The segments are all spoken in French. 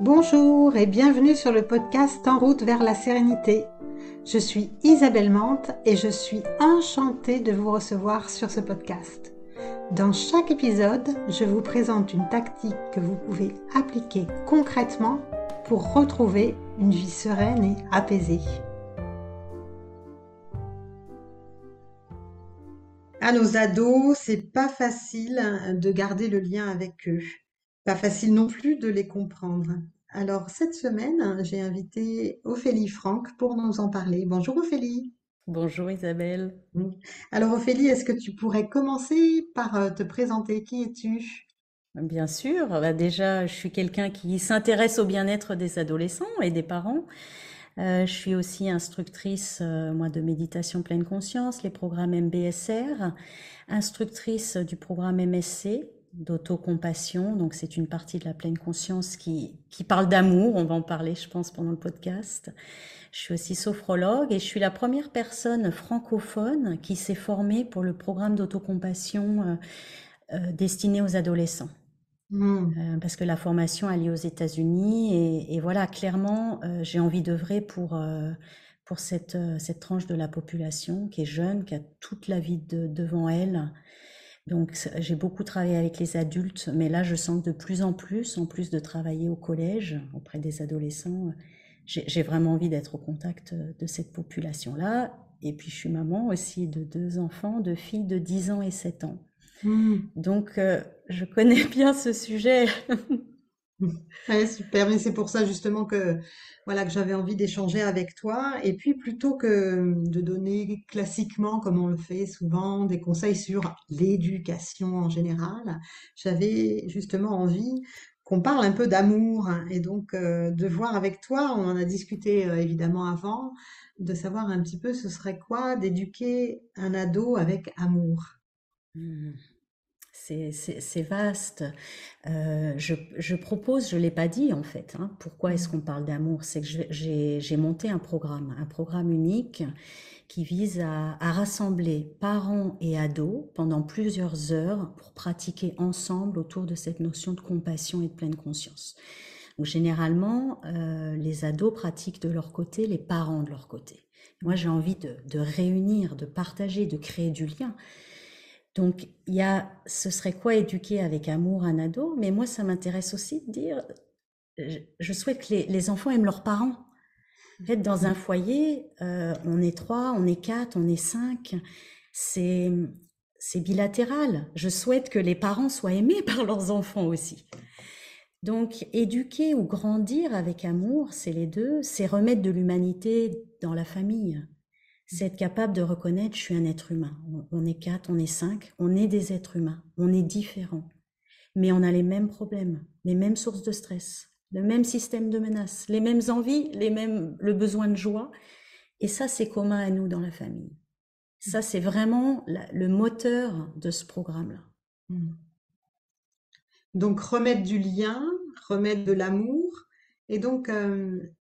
Bonjour et bienvenue sur le podcast En route vers la sérénité. Je suis Isabelle Mante et je suis enchantée de vous recevoir sur ce podcast. Dans chaque épisode, je vous présente une tactique que vous pouvez appliquer concrètement pour retrouver une vie sereine et apaisée. À nos ados, c'est pas facile de garder le lien avec eux. Pas facile non plus de les comprendre. Alors cette semaine, j'ai invité Ophélie Franck pour nous en parler. Bonjour Ophélie. Bonjour Isabelle. Alors Ophélie, est-ce que tu pourrais commencer par euh, te présenter? Qui es-tu? Bien sûr, bah, déjà je suis quelqu'un qui s'intéresse au bien-être des adolescents et des parents. Euh, je suis aussi instructrice euh, moi de méditation pleine conscience, les programmes MBSR, instructrice du programme MSC d'autocompassion. Donc c'est une partie de la pleine conscience qui, qui parle d'amour. On va en parler, je pense, pendant le podcast. Je suis aussi sophrologue et je suis la première personne francophone qui s'est formée pour le programme d'autocompassion euh, euh, destiné aux adolescents. Hmm. Euh, parce que la formation a lieu aux États-Unis et, et, voilà, clairement, j'ai envie d'œuvrer pour, pour cette, cette tranche de la population qui est jeune, qui a toute la vie de, devant elle donc j'ai beaucoup travaillé avec les adultes, mais là je sens que de plus en plus, en plus de travailler au collège auprès des adolescents, j'ai vraiment envie d'être au contact de cette population-là. Et puis je suis maman aussi de deux enfants, deux filles de 10 ans et 7 ans. Mmh. Donc euh, je connais bien ce sujet. Super, mais c'est pour ça justement que voilà que j'avais envie d'échanger avec toi. Et puis plutôt que de donner classiquement, comme on le fait souvent, des conseils sur l'éducation en général, j'avais justement envie qu'on parle un peu d'amour et donc euh, de voir avec toi, on en a discuté euh, évidemment avant, de savoir un petit peu ce serait quoi d'éduquer un ado avec amour. Mmh c'est vaste. Euh, je, propose, je l'ai pas dit en fait, hein, pourquoi est-ce qu'on parle d'amour? C'est que j'ai monté un programme, un programme unique qui vise à, rassembler parents et ados pendant plusieurs heures pour pratiquer ensemble autour de cette notion de compassion et de pleine conscience. Généralement, euh, les ados pratiquent de leur côté, les parents de leur côté. Moi, j'ai envie de réunir, de partager, de créer du lien. Donc, il y a, ce serait quoi éduquer avec amour un ado? Mais moi, ça m'intéresse aussi de dire, je, souhaite que les, enfants aiment leurs parents. En fait, dans un foyer, euh, on est trois, on est quatre, on est cinq. C'est, c'est bilatéral. Je souhaite que les parents soient aimés par leurs enfants aussi. Donc, éduquer ou grandir avec amour, c'est les deux. C'est remettre de l'humanité dans la famille c'est être capable de reconnaître je suis un être humain. On est quatre, on est cinq, on est des êtres humains, on est différents. Mais on a les mêmes problèmes, les mêmes sources de stress, le même système de menaces, les mêmes envies, les mêmes, le besoin de joie. Et ça, c'est commun à nous dans la famille. Ça, c'est vraiment le moteur de ce programme-là. Mmh. Donc, remettre du lien, remettre de l'amour. Et donc, euh,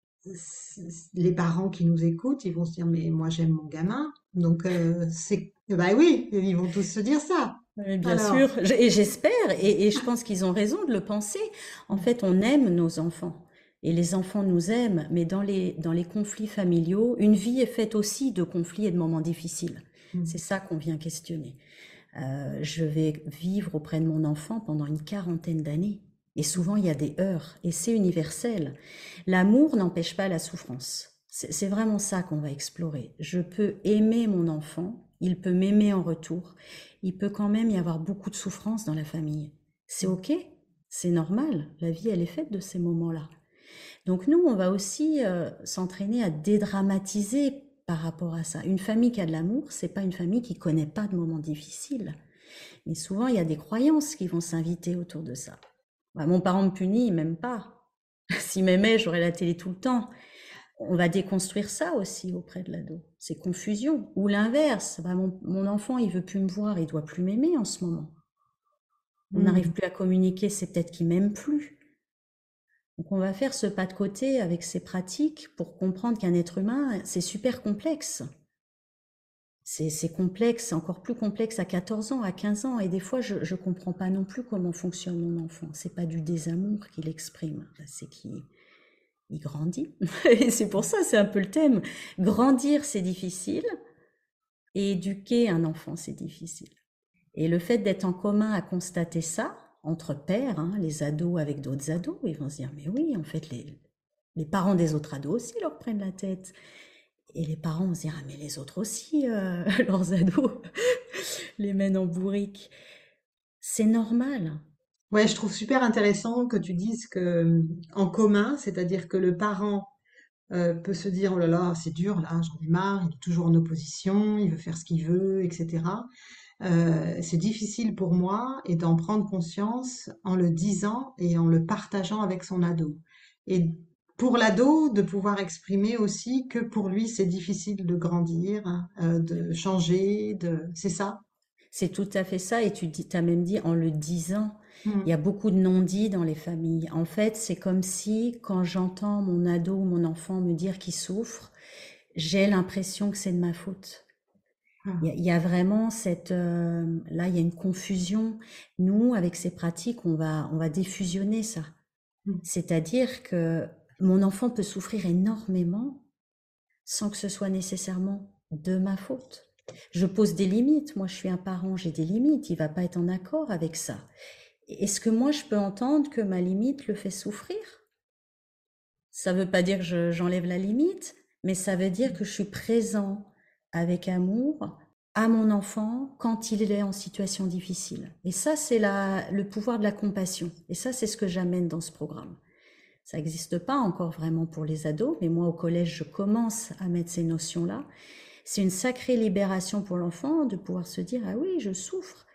les parents qui nous écoutent, ils vont se dire mais moi j'aime mon gamin, donc euh, c'est bah oui, ils vont tous se dire ça. bien sûr, et j'espère, et, je pense qu'ils ont raison de le penser. En fait, on aime nos enfants. Et les enfants nous aiment, mais dans les, dans les conflits familiaux, une vie est faite aussi de conflits et de moments difficiles. Mmh. C'est ça qu'on vient questionner. Euh, je vais vivre auprès de mon enfant pendant une quarantaine d'années. Et souvent, il y a des heures, et c'est universel. L'amour n'empêche pas la souffrance. C'est vraiment ça qu'on va explorer. Je peux aimer mon enfant, il peut m'aimer en retour, il peut quand même y avoir beaucoup de souffrance dans la famille. C'est OK, c'est normal, la vie, elle est faite de ces moments-là. Donc nous, on va aussi euh, s'entraîner à dédramatiser par rapport à ça. Une famille qui a de l'amour, c'est pas une famille qui connaît pas de moments difficiles. Mais souvent, il y a des croyances qui vont s'inviter autour de ça. Bah, mon parent me punit, il m'aime pas. S'il m'aimait, j'aurais la télé tout le temps. On va déconstruire ça aussi auprès de l'ado. C'est confusion. Ou l'inverse. Bah, mon, enfant, il veut plus me voir, il doit plus m'aimer en ce moment. On n'arrive mmh. plus à communiquer, c'est peut-être qu'il m'aime plus. Donc on va faire ce pas de côté avec ces pratiques pour comprendre qu'un être humain, c'est super complexe. C'est complexe, encore plus complexe à 14 ans, à 15 ans. Et des fois, je ne comprends pas non plus comment fonctionne mon enfant. C'est pas du désamour qu'il exprime, c'est qu'il il grandit. Et c'est pour ça, c'est un peu le thème. Grandir, c'est difficile. Et éduquer un enfant, c'est difficile. Et le fait d'être en commun à constater ça, entre pères, hein, les ados avec d'autres ados, ils vont se dire, mais oui, en fait, les parents des autres ados aussi leur prennent la tête. Et les parents vont se dire, ah, mais les autres aussi, euh, leurs ados, les mènent en bourrique. C'est normal. Ouais, je trouve super intéressant que tu dises que en commun, c'est-à-dire que le parent euh, peut se dire, oh là là, c'est dur, là, j'en ai marre, il est toujours en opposition, il veut faire ce qu'il veut, etc. Euh, c'est difficile pour moi et d'en prendre conscience en le disant et en le partageant avec son ado. Et pour l'ado, de pouvoir exprimer aussi que pour lui, c'est difficile de grandir, euh, de changer, de... c'est ça? C'est tout à fait ça. Et tu dis, as même dit en le disant. Mmh. Il y a beaucoup de non-dits dans les familles. En fait, c'est comme si quand j'entends mon ado ou mon enfant me dire qu'il souffre, j'ai l'impression que c'est de ma faute. Ah. Il y, a vraiment cette euh, là il y a une confusion. Nous avec ces pratiques on va on va défusionner ça. Mmh. C'est-à-dire que mon enfant peut souffrir énormément sans que ce soit nécessairement de ma faute. Je pose des limites. Moi, je suis un parent, j'ai des limites. Il va pas être en accord avec ça. Est-ce que moi, je peux entendre que ma limite le fait souffrir? Ça ne veut pas dire que j'enlève la limite, mais ça veut dire que je suis présent avec amour à mon enfant quand il est en situation difficile. Et ça, c'est le pouvoir de la compassion. Et ça, c'est ce que j'amène dans ce programme. Ça n'existe pas encore vraiment pour les ados, mais moi au collège, je commence à mettre ces notions-là. C'est une sacrée libération pour l'enfant de pouvoir se dire ah oui, je souffre.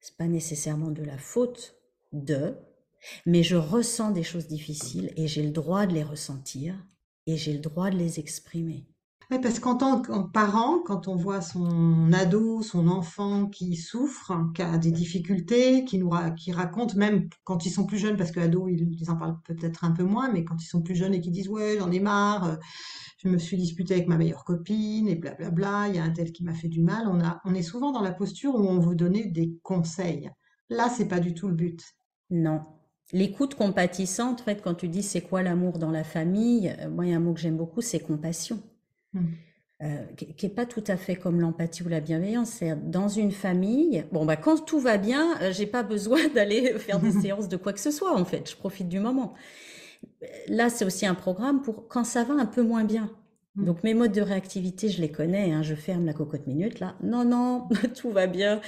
C'est pas nécessairement de la faute de, mais je ressens des choses difficiles et j'ai le droit de les ressentir et j'ai le droit de les exprimer. Parce qu'en tant que parent, quand on voit son ado, son enfant qui souffre, qui a des difficultés, qui nous qui raconte même quand ils sont plus jeunes, parce que ado ils, en parlent peut-être un peu moins, mais quand ils sont plus jeunes et qui disent ouais j'en ai marre, euh, je me suis disputée avec ma meilleure copine et blablabla, il y a un tel qui m'a fait du mal. On a, on est souvent dans la posture où on veut donner des conseils. Là, c'est pas du tout le but. Non, L'écoute compatissante, en fait, quand tu dis c'est quoi l'amour dans la famille, euh, moi, il y a un mot que j'aime beaucoup, c'est compassion. Mmh. Euh, qui n'est pas tout à fait comme l'empathie ou la bienveillance. C'est dans une famille, bon, bah, quand tout va bien, euh, j'ai pas besoin d'aller faire des séances de quoi que ce soit, en fait. Je profite du moment. Là, c'est aussi un programme pour quand ça va un peu moins bien. Mmh. Donc, mes modes de réactivité, je les connais. Hein. Je ferme la cocotte minute, là. Non, non, tout va bien.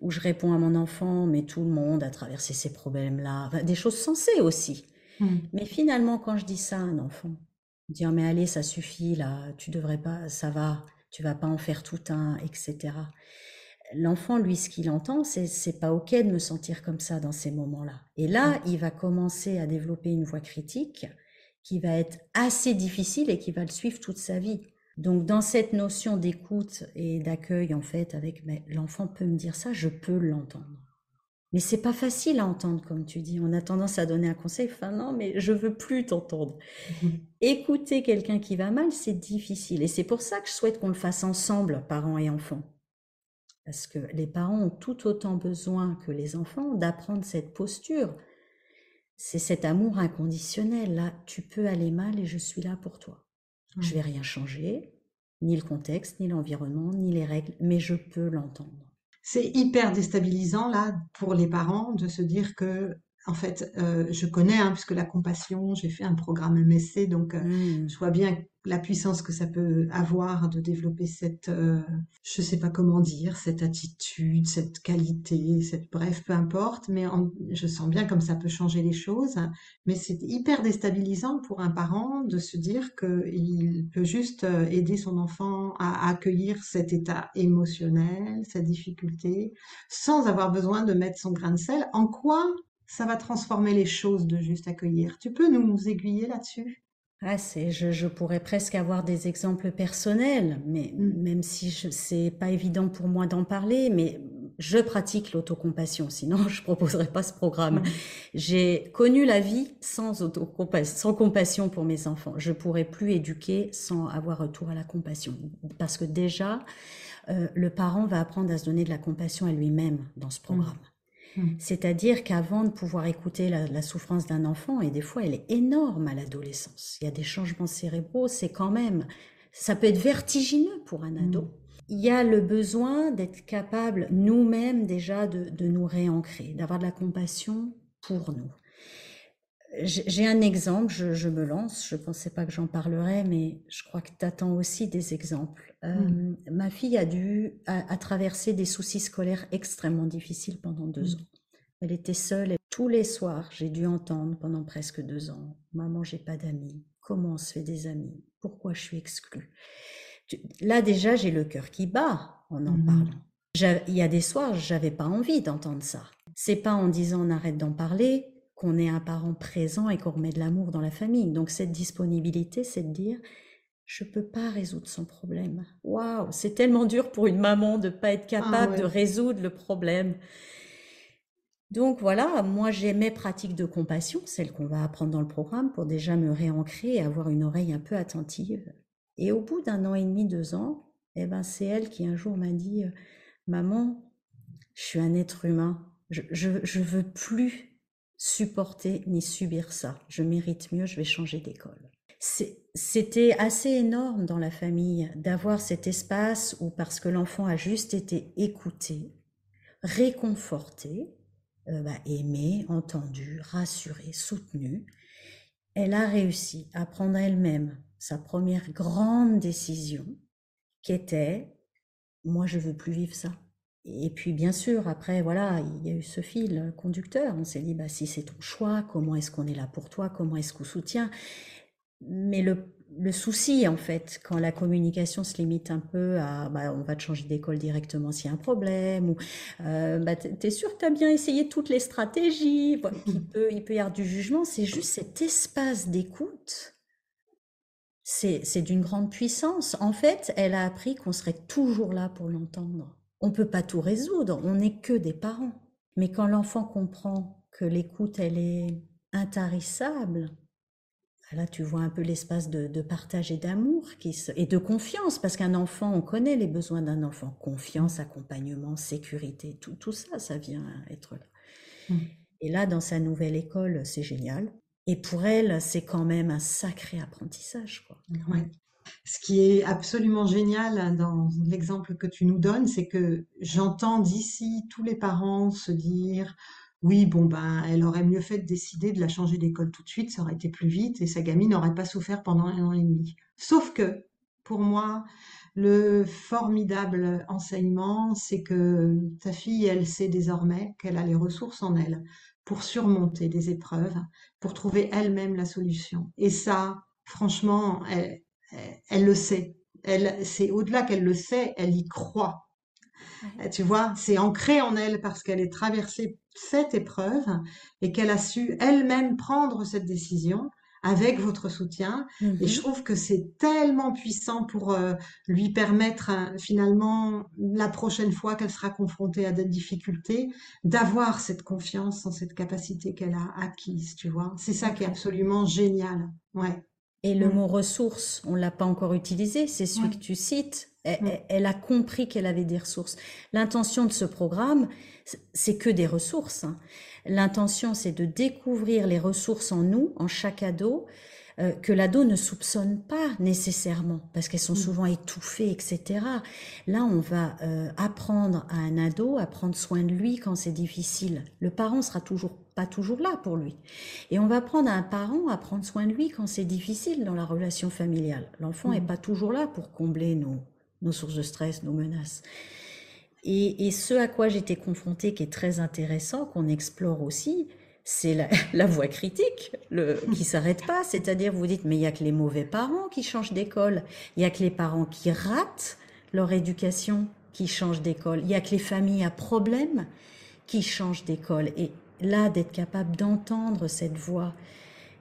Ou je réponds à mon enfant, mais tout le monde a traversé ces problèmes-là. des choses sensées aussi. Mmh. Mais finalement, quand je dis ça à un enfant, Dire mais allez, ça suffit là, tu devrais pas, ça va, tu vas pas en faire tout un, etc. L'enfant, lui, ce qu'il entend, c'est c'est pas ok de me sentir comme ça dans ces moments-là. Et là, il va commencer à développer une voix critique qui va être assez difficile et qui va le suivre toute sa vie. Donc, dans cette notion d'écoute et d'accueil, en fait, avec l'enfant peut me dire ça, je peux l'entendre. Mais c'est pas facile à entendre, comme tu dis. On a tendance à donner un conseil, enfin non, mais je veux plus t'entendre. Écouter quelqu'un qui va mal, c'est difficile. Et c'est pour ça que je souhaite qu'on le fasse ensemble, parents et enfants. Parce que les parents ont tout autant besoin que les enfants d'apprendre cette posture. C'est cet amour inconditionnel. Là, tu peux aller mal et je suis là pour toi. Je vais rien changer, ni le contexte, ni l'environnement, ni les règles, mais je peux l'entendre c'est hyper déstabilisant là pour les parents de se dire que en fait, euh, je connais, hein, puisque la compassion, j'ai fait un programme MSC, donc euh, mmh. je vois bien la puissance que ça peut avoir de développer cette, euh, je sais pas comment dire, cette attitude, cette qualité, cette bref, peu importe, mais je sens bien comme ça peut changer les choses. Mais c'est hyper déstabilisant pour un parent de se dire qu'il peut juste euh, aider son enfant à accueillir cet état émotionnel, cette difficulté, sans avoir besoin de mettre son grain de sel. En quoi ça va transformer les choses de juste accueillir? Tu peux nous aiguiller là-dessus? Ah, c'est, je, je, pourrais presque avoir des exemples personnels, mais mm. même si je, c'est pas évident pour moi d'en parler, mais je pratique l'autocompassion, sinon je proposerais pas ce programme. Mm. J'ai connu la vie sans autocompassion, sans compassion pour mes enfants. Je pourrais plus éduquer sans avoir retour à la compassion, parce que déjà, euh, le parent va apprendre à se donner de la compassion à lui-même dans ce programme. Mmh. Mmh. C'est-à-dire qu'avant de pouvoir écouter la, souffrance d'un enfant, et des fois elle est énorme à l'adolescence, il y a des changements cérébraux, c'est quand même, ça peut être vertigineux pour un ado. Mmh. Il y a le besoin d'être capable nous-mêmes déjà de, de nous réancrer, d'avoir de la compassion pour nous. J'ai un exemple, je, me lance, je ne pensais pas que j'en parlerais, mais je crois que tu attends aussi des exemples. Euh, mmh. Ma fille a dû a, traverser des soucis scolaires extrêmement difficiles pendant deux mmh. ans. Elle était seule et tous les soirs, j'ai dû entendre pendant presque deux ans, Maman, j'ai pas d'amis. Comment on se fait des amis? Pourquoi je suis exclue? Là déjà, j'ai le cœur qui bat en en mmh. parlant. Il y a des soirs, j'avais pas envie d'entendre ça. C'est pas en disant on arrête d'en parler qu'on est un parent présent et qu'on remet de l'amour dans la famille. Donc cette disponibilité, c'est de dire je peux pas résoudre son problème. Waouh, c'est tellement dur pour une maman de pas être ah capable de résoudre le problème. Donc voilà, moi j'ai mes pratiques de compassion, celles qu'on va apprendre dans le programme pour déjà me réancrer et avoir une oreille un peu attentive. Et au bout d'un an et demi, deux ans, eh ben c'est elle qui un jour m'a dit maman, je suis un être humain, je, je, je veux plus supporter ni subir ça. Je mérite mieux, je vais changer d'école. C'était assez énorme dans la famille d'avoir cet espace où, parce que l'enfant a juste été écouté, réconforté, euh, bah, aimé, entendu, rassuré, soutenu, elle a réussi à prendre elle-même sa première grande décision qui était moi je veux plus vivre ça et puis bien sûr, après, voilà, il y a eu ce fil conducteur. On s'est dit, bah, si c'est ton choix, comment est-ce qu'on est là pour toi, comment est-ce qu'on soutient? Mais le, le, souci, en fait, quand la communication se limite un peu à, bah, on va te changer d'école directement s'il y a un problème, ou euh, bah, t'es sûr que tu as bien essayé toutes les stratégies, il, peut, il peut y avoir du jugement, c'est juste cet espace d'écoute. C'est d'une grande puissance. En fait, elle a appris qu'on serait toujours là pour l'entendre on ne peut pas tout résoudre, on n'est que des parents. Mais quand l'enfant comprend que l'écoute, elle est intarissable, là tu vois un peu l'espace de, partage et d'amour et de confiance, parce qu'un enfant, on connaît les besoins d'un enfant, confiance, accompagnement, sécurité, tout, tout ça, ça vient être là. Mmh. Et là, dans sa nouvelle école, c'est génial. Et pour elle, c'est quand même un sacré apprentissage. Quoi. Ce qui est absolument génial dans l'exemple que tu nous donnes, c'est que j'entends d'ici tous les parents se dire oui, bon, ben, elle aurait mieux fait de décider de la changer d'école tout de suite, ça aurait été plus vite et sa gamine n'aurait pas souffert pendant un an et demi. Sauf que, pour moi, le formidable enseignement, c'est que ta fille, elle sait désormais qu'elle a les ressources en elle pour surmonter des épreuves, pour trouver elle-même la solution. Et ça, franchement, elle, elle le sait. Elle, c'est au-delà qu'elle le sait, elle y croit. Tu vois, c'est ancré en elle parce qu'elle est traversée cette épreuve et qu'elle a su elle-même prendre cette décision avec votre soutien. Et je mmh trouve que c'est tellement puissant pour euh, lui permettre hein, finalement, la prochaine fois qu'elle sera confrontée à des difficultés, d'avoir cette confiance en cette capacité qu'elle a acquise, tu vois. C'est ça qui est absolument génial. Ouais. Et le mot ressources, on l'a pas encore utilisé, c'est celui que tu cites. Elle, a compris qu'elle avait des ressources. L'intention de ce programme, c'est que des ressources. Hein. L'intention, c'est de découvrir les ressources en nous, en chaque ado, euh, que l'ado ne soupçonne pas nécessairement, parce qu'elles sont mm. souvent étouffées, etc. Là, on va euh, apprendre à un ado à prendre soin de lui quand c'est difficile. Le parent sera toujours pas toujours là pour lui. Et on va apprendre à un parent à prendre soin de lui quand c'est difficile dans la relation familiale. L'enfant n'est mm. pas toujours là pour combler nos, nos sources de stress, nos menaces. Et, et ce à quoi j'étais confrontée, qui est très intéressant, qu'on explore aussi, c'est la, voix critique le, qui s'arrête pas. C'est-à-dire, vous dites, mais il y a que les mauvais parents qui changent d'école. Il y a que les parents qui ratent leur éducation qui changent d'école. Il y a que les familles à problème qui changent d'école. Et là, d'être capable d'entendre cette voix,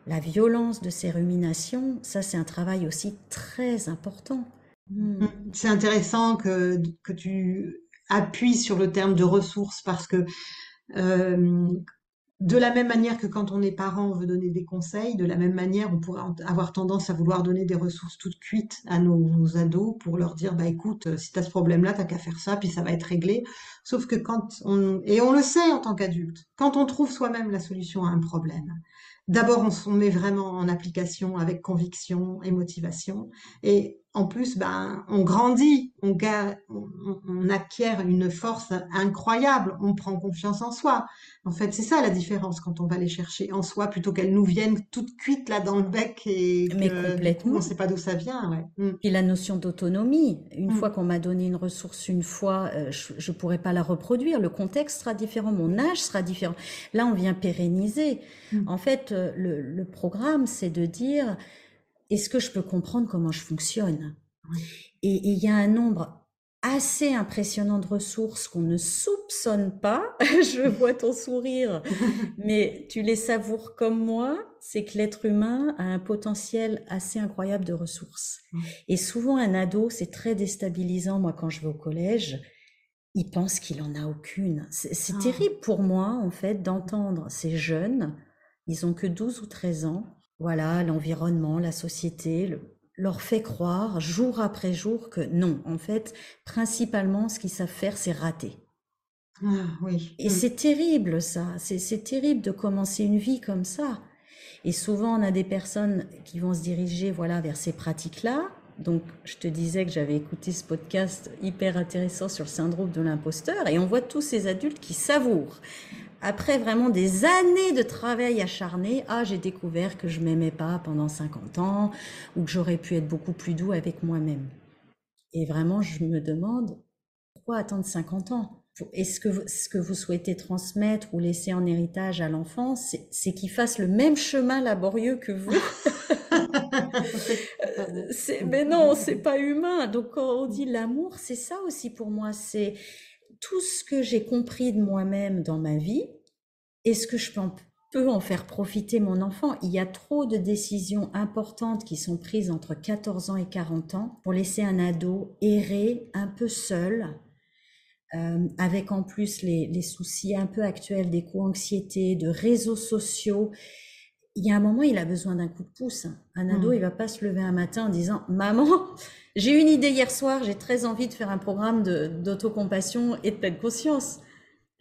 la violence de ces ruminations, ça, c'est un travail aussi très important. Hmm. C'est intéressant que, que tu appuies sur le terme de ressources parce que euh, de la même manière que quand on est parent, on veut donner des conseils, de la même manière, on pourrait avoir tendance à vouloir donner des ressources toutes cuites à nos, ados pour leur dire, bah écoute, euh, si tu as ce problème-là, t'as qu'à faire ça, puis ça va être réglé. Sauf que quand on, et on le sait en tant qu'adulte, quand on trouve soi-même la solution à un problème, d'abord on se met vraiment en application avec conviction et motivation, et en plus, ben, on grandit, on, on, acquiert une force incroyable, on prend confiance en soi. En fait, c'est ça la différence quand on va les chercher en soi, plutôt qu'elles nous viennent toutes cuites là dans le bec et Mais complètement. on ne sait pas d'où ça vient. Ouais. Mm. La notion d'autonomie, une mm. fois qu'on m'a donné une ressource une fois, euh, je ne pourrai pas la reproduire. Le contexte sera différent, mon âge sera différent. Là, on vient pérenniser. Mm. En fait, euh, le programme, c'est de dire est-ce que je peux comprendre comment je fonctionne? Et il y a un nombre assez impressionnant de ressources qu'on ne soupçonne pas. je vois ton sourire, mais tu les savoures comme moi. C'est que l'être humain a un potentiel assez incroyable de ressources. Et souvent, un ado, c'est très déstabilisant. Moi, quand je vais au collège, il pense qu'il en a aucune. C'est ah. terrible pour moi, en fait, d'entendre ces jeunes. Ils ont que 12 ou 13 ans voilà, l'environnement, la société leur fait croire jour après jour que non, en fait, principalement, ce qu'ils savent faire, c'est rater. Ah, oui. Et c'est terrible, ça. C'est terrible de commencer une vie comme ça. Et souvent, on a des personnes qui vont se diriger, voilà, vers ces pratiques-là. Donc, je te disais que j'avais écouté ce podcast hyper intéressant sur le syndrome de l'imposteur, et on voit tous ces adultes qui savourent après vraiment des années de travail acharné, ah, j'ai découvert que je m'aimais pas pendant 50 ans ou que j'aurais pu être beaucoup plus doux avec moi-même. Et vraiment, je me demande pourquoi attendre 50 ans? Est-ce que ce que vous souhaitez transmettre ou laisser en héritage à l'enfant, c'est qu'il fasse le même chemin laborieux que vous? Mais non, c'est pas humain. Donc quand on dit l'amour, c'est ça aussi pour moi. C'est tout ce que j'ai compris de moi-même dans ma vie, est-ce que je peux en faire profiter mon enfant? Il y a trop de décisions importantes qui sont prises entre 14 ans et 40 ans pour laisser un ado errer un peu seul, euh, avec en plus les, soucis un peu actuels d'éco-anxiété, de réseaux sociaux. Il y a un moment, il a besoin d'un coup de pouce. Un ado, mmh. il va pas se lever un matin en disant Maman, j'ai eu une idée hier soir, j'ai très envie de faire un programme d'autocompassion et de pleine conscience.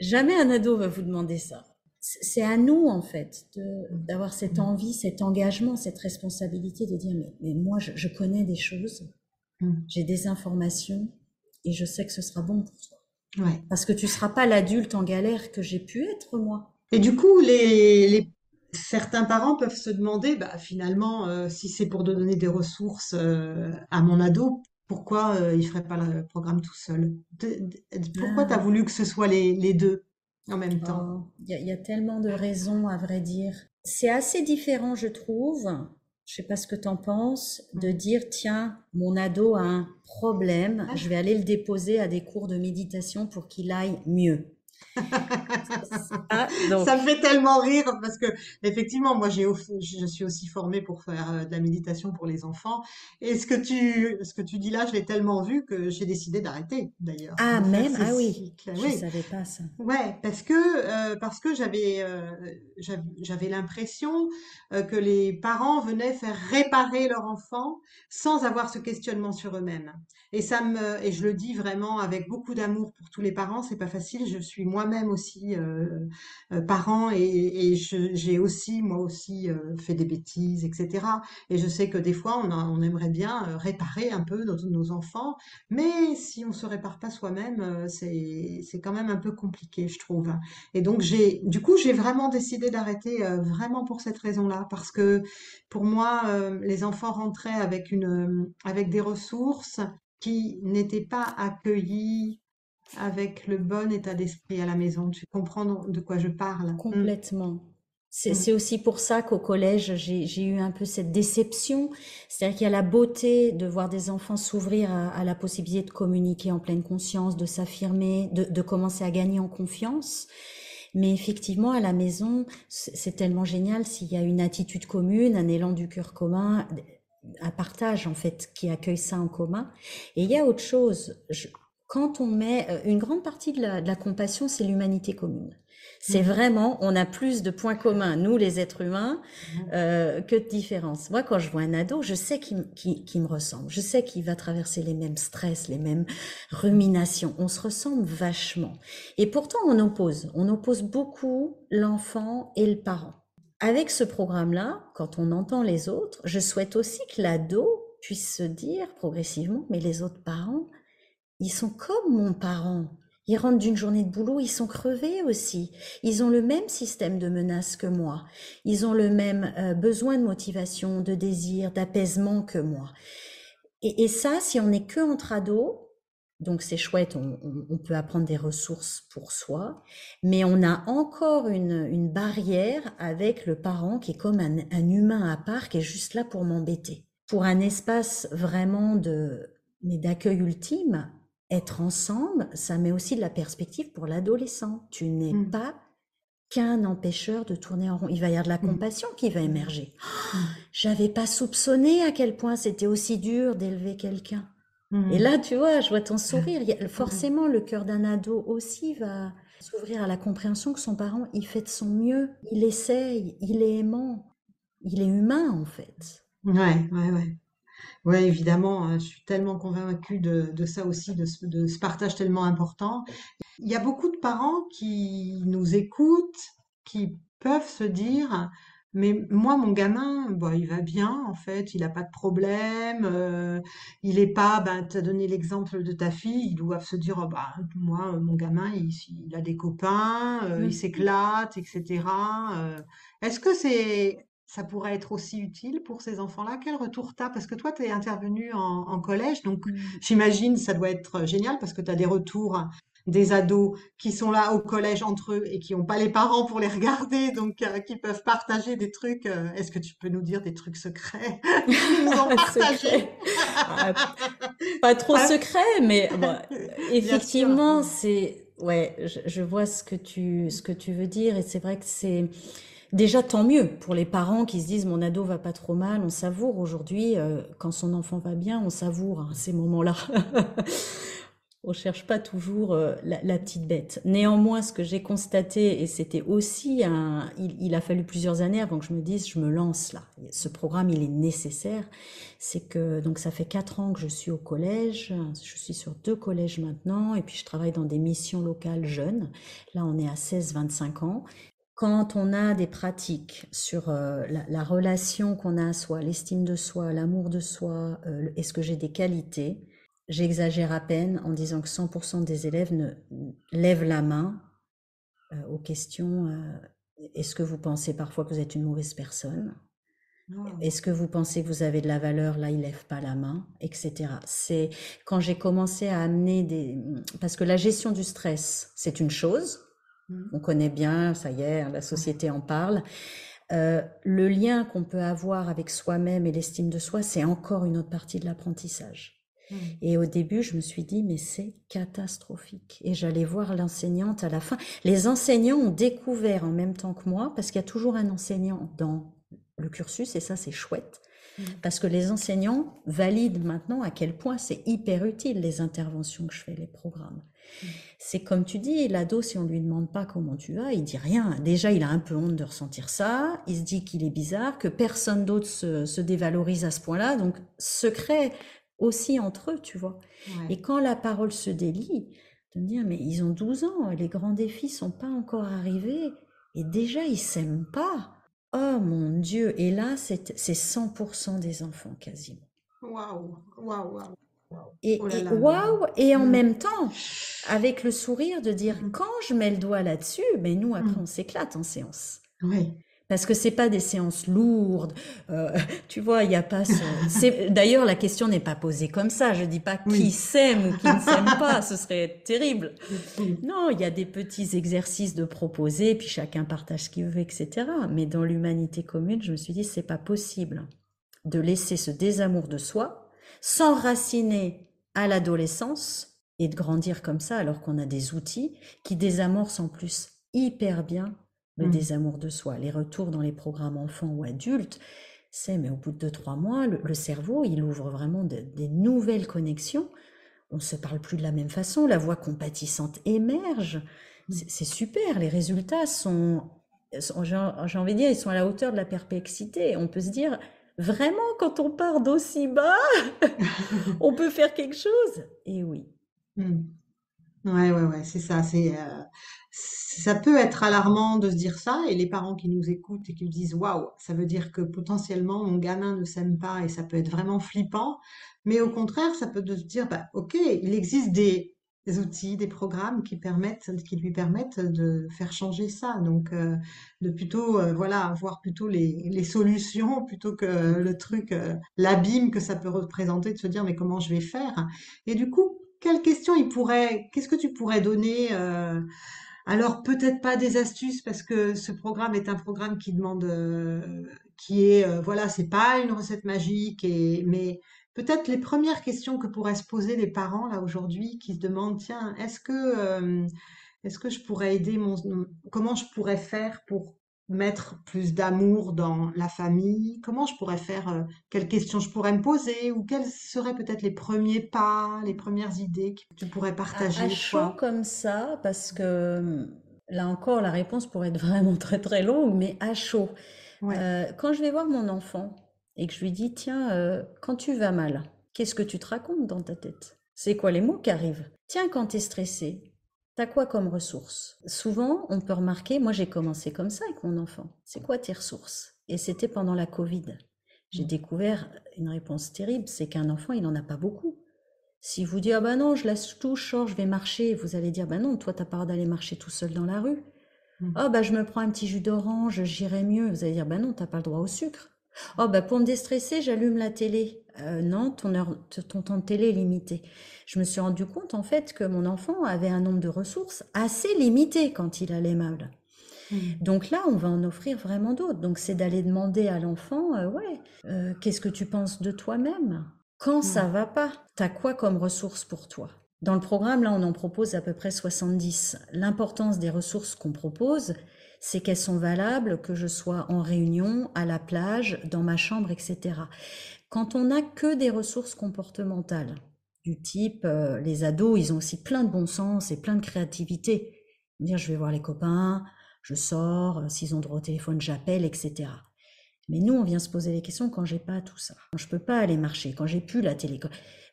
Jamais un ado va vous demander ça. C'est à nous, en fait, d'avoir cette envie, cet engagement, cette responsabilité de dire, mais, moi, je, connais des choses, mmh. j'ai des informations, et je sais que ce sera bon pour toi. Ouais. Parce que tu seras pas l'adulte en galère que j'ai pu être, moi. Et du coup, les, certains parents peuvent se demander, bah, finalement, euh, si c'est pour donner des ressources euh, à mon ado, pourquoi euh, il ne ferait pas le programme tout seul? Pourquoi tu as ah. voulu que ce soit les, deux en même temps? Oh, Il y, a tellement de raisons, à vrai dire. C'est assez différent, je trouve. Je sais pas ce que tu en penses, de mmh. dire tiens, mon ado a un problème, ah. je vais aller le déposer à des cours de méditation pour qu'il aille mieux. Ah, ça me fait tellement rire parce que effectivement, moi j'ai je suis aussi formée pour faire euh, de la méditation pour les enfants. Et ce que tu ce que tu dis là, je l'ai tellement vu que j'ai décidé d'arrêter d'ailleurs. Ah même? Ah oui, je ne savais pas ça. Ouais, parce que euh, parce que j'avais euh, j'avais l'impression que les parents venaient faire réparer leur enfant sans avoir ce questionnement sur eux-mêmes. Et ça me et je le dis vraiment avec beaucoup d'amour pour tous les parents. C'est pas facile. Je suis moi-même aussi euh, euh, parent et, j'ai aussi moi aussi euh, fait des bêtises, etc. Et je sais que des fois on, aimerait bien réparer un peu nos, nos, enfants, mais si on se répare pas soi-même, c'est quand même un peu compliqué, je trouve. Et donc j'ai du coup j'ai vraiment décidé d'arrêter vraiment pour cette raison-là, parce que pour moi les enfants rentraient avec une avec des ressources qui n'étaient pas accueillis avec le bon état d'esprit à la maison. Tu comprends de quoi je parle? Mm. Complètement. C'est mm. aussi pour ça qu'au collège, j'ai eu un peu cette déception. C'est-à-dire qu'il y a la beauté de voir des enfants s'ouvrir à, la possibilité de communiquer en pleine conscience, de s'affirmer, de, de, commencer à gagner en confiance. Mais effectivement, à la maison, c'est tellement génial s'il y a une attitude commune, un élan du cœur commun, un partage en fait qui accueille ça en commun. Et il y a autre chose. Je, quand on met euh, une grande partie de la, compassion, c'est l'humanité commune. C'est vraiment, on a plus de points communs, nous les êtres humains, euh, que de différences. Moi, quand je vois un ado, je sais qu'il me ressemble. Je sais qu'il va traverser les mêmes stress, les mêmes ruminations. On se ressemble vachement. Et pourtant, on oppose. On oppose beaucoup l'enfant et le parent. Avec ce programme-là, quand on entend les autres, je souhaite aussi que l'ado puisse se dire progressivement, mais les autres parents, ils sont comme mon parent. Ils rentrent d'une journée de boulot, ils sont crevés aussi. Ils ont le même système de menaces que moi. Ils ont le même euh, besoin de motivation, de désir, d'apaisement que moi. Et, ça, si on n'est que entre ados, donc c'est chouette, on, peut apprendre des ressources pour soi, mais on a encore une, barrière avec le parent qui est comme un, humain à part, qui est juste là pour m'embêter. Pour un espace vraiment de d'accueil ultime, être ensemble, ça met aussi de la perspective pour l'adolescent. Tu n'es mmh. pas qu'un empêcheur de tourner en rond. Il va y avoir de la mmh. compassion qui va émerger. Mmh. J'avais pas soupçonné à quel point c'était aussi dur d'élever quelqu'un. Et là, tu vois, je vois ton sourire. forcément, le cœur d'un ado aussi va s'ouvrir à la compréhension que son parent, il fait de son mieux. Il essaye, il est aimant. Il est humain, en fait. Ouais, ouais, ouais. Oui, évidemment, hein, je suis tellement convaincue de, ça aussi, de ce, partage tellement important. Il y a beaucoup de parents qui nous écoutent, qui peuvent se dire, mais moi, mon gamin, bah, il va bien, en fait, il n'a pas de problème, euh, il est pas, ben, tu as donné l'exemple de ta fille, ils doivent se dire, oh, bah, moi, mon gamin, il, a des copains, euh, il s'éclate, etc. Euh. est-ce que c'est ça pourrait être aussi utile pour ces enfants-là? Quel retour tu as Parce que toi, tu es intervenu en, collège, donc mmh. j'imagine ça doit être génial parce que tu as des retours des ados qui sont là au collège entre eux et qui n'ont pas les parents pour les regarder, donc euh, qui peuvent partager des trucs. Euh, est-ce que tu peux nous dire des trucs secrets? Qu'ils nous ont partagés ah, Pas trop secrets, mais effectivement, c'est ouais, je, je, vois ce que tu ce que tu veux dire et c'est vrai que c'est Déjà, tant mieux pour les parents qui se disent mon ado va pas trop mal, on savoure aujourd'hui, euh, quand son enfant va bien, on savoure hein, ces moments-là. on cherche pas toujours euh, la, petite bête. Néanmoins, ce que j'ai constaté, et c'était aussi un, il, a fallu plusieurs années avant que je me dise, je me lance là. Ce programme, il est nécessaire. C'est que, donc ça fait quatre ans que je suis au collège. Je suis sur deux collèges maintenant. Et puis je travaille dans des missions locales jeunes. Là, on est à 16-25 ans quand on a des pratiques sur euh, la, relation qu'on a à soi, l'estime de soi, l'amour de soi, euh, est-ce que j'ai des qualités, j'exagère à peine en disant que 100% des élèves ne, lèvent la main euh, aux questions est-ce que vous pensez parfois que vous êtes une mauvaise personne? Est-ce que vous pensez que vous avez de la valeur? Là, ils lèvent pas la main, etc. C'est quand j'ai commencé à amener des... Parce que la gestion du stress, c'est une chose, Mmh. On connaît bien, ça y est, hein, la société en parle. Euh, le lien qu'on peut avoir avec soi-même et l'estime de soi, c'est encore une autre partie de l'apprentissage. Mmh. Et au début, je me suis dit, mais c'est catastrophique. Et j'allais voir l'enseignante à la fin. Les enseignants ont découvert en même temps que moi, parce qu'il y a toujours un enseignant dans le cursus, et ça, c'est chouette. Mmh. Parce que les enseignants valident maintenant à quel point c'est hyper utile les interventions que je fais, les programmes. C'est comme tu dis, l'ado, si on lui demande pas comment tu vas, il dit rien. Déjà, il a un peu honte de ressentir ça. Il se dit qu'il est bizarre, que personne d'autre se, dévalorise à ce point-là. Donc, secret aussi entre eux, tu vois. Et quand la parole se délie, de me dire, mais ils ont 12 ans, les grands défis sont pas encore arrivés. Et déjà, ils s'aiment pas. Oh mon Dieu. Et là, c'est 100% des enfants quasiment. Waouh, waouh, waouh. Et, oh waouh, et en mm. même temps, avec le sourire de dire mm. quand je mets le doigt là-dessus, mais nous après mm. on s'éclate en séance. Oui. Parce que c'est pas des séances lourdes, euh, tu vois, il y a pas. Ce... D'ailleurs, la question n'est pas posée comme ça. Je dis pas qui s'aime ou qui ne s'aime pas, ce serait terrible. Non, il y a des petits exercices de proposer, puis chacun partage ce qu'il veut, etc. Mais dans l'humanité commune, je me suis dit c'est pas possible de laisser ce désamour de soi s'enraciner à l'adolescence et de grandir comme ça alors qu'on a des outils qui désamorcent en plus hyper bien le mmh. désamour de soi. Les retours dans les programmes enfants ou adultes, c'est, mais au bout de deux, trois mois, le, cerveau, il ouvre vraiment des nouvelles connexions. On ne se parle plus de la même façon, la voix compatissante émerge. Mmh. C'est super, les résultats sont, j'ai envie de dire, ils sont à la hauteur de la perplexité. On peut se dire, vraiment, quand on part d'aussi bas, on peut faire quelque chose. Et oui. Mmh. Ouais, ouais, ouais, c'est ça. C'est, euh, ça peut être alarmant de se dire ça, et les parents qui nous écoutent et qui nous disent waouh, ça veut dire que potentiellement mon gamin ne s'aime pas, et ça peut être vraiment flippant. Mais au contraire, ça peut se dire bah, ok, il existe des, outils, des programmes qui permettent, lui permettent de faire changer ça. Donc, euh, de plutôt, euh, voilà, avoir plutôt les, solutions plutôt que le truc, l'abîme que ça peut représenter, de se dire mais comment je vais faire? Et du coup, quelles questions il pourrait, qu'est-ce que tu pourrais donner euh, alors peut-être pas des astuces parce que ce programme est un programme qui demande, euh, qui est, euh, voilà, c'est pas une recette magique et mais peut-être les premières questions que pourraient se poser les parents là aujourd'hui qui se demandent tiens est-ce que est-ce que je pourrais aider mon comment je pourrais faire pour mettre plus d'amour dans la famille? Comment je pourrais faire, euh, quelles questions je pourrais me poser? Ou quels seraient peut-être les premiers pas, les premières idées que tu pourrais partager, à, chaud comme ça, parce que hum, là encore, la réponse pourrait être vraiment très très longue, mais à chaud. Euh, quand je vais voir mon enfant et que je lui dis, tiens, euh, quand tu vas mal, qu'est-ce que tu te racontes dans ta tête? C'est quoi les mots qui arrivent? Tiens, quand tu es stressé, T'as quoi comme ressources Souvent, on peut remarquer, moi j'ai commencé comme ça avec mon enfant. C'est quoi tes ressources? Et c'était pendant la Covid. J'ai mmh. découvert une réponse terrible, c'est qu'un enfant, il n'en a pas beaucoup. Si vous dites, ah ben non, je laisse tout, je je vais marcher, vous allez dire, ben non, toi t'as pas d'aller marcher tout seul dans la rue. Mmh. Ah ben je me prends un petit jus d'orange, j'irai mieux. Vous allez dire, ben non, t'as pas le droit au sucre. Oh, bah pour me déstresser, j'allume la télé. Euh, non, ton, heure, ton temps de télé est limité. Je me suis rendu compte en fait que mon enfant avait un nombre de ressources assez limité quand il allait mal. Mmh. Donc là, on va en offrir vraiment d'autres. Donc c'est d'aller demander à l'enfant, euh, ouais, euh, qu'est-ce que tu penses de toi-même? Quand ça mmh. va pas, t'as quoi comme ressources pour toi? Dans le programme, là, on en propose à peu près 70. L'importance des ressources qu'on propose, c'est qu'elles sont valables, que je sois en réunion, à la plage, dans ma chambre, etc. Quand on n'a que des ressources comportementales, du type, euh, les ados, ils ont aussi plein de bon sens et plein de créativité. Dire, je vais voir les copains, je sors, euh, s'ils ont droit au téléphone, j'appelle, etc. Mais nous, on vient se poser les questions quand j'ai pas tout ça. Quand je peux pas aller marcher, quand j'ai plus la télé,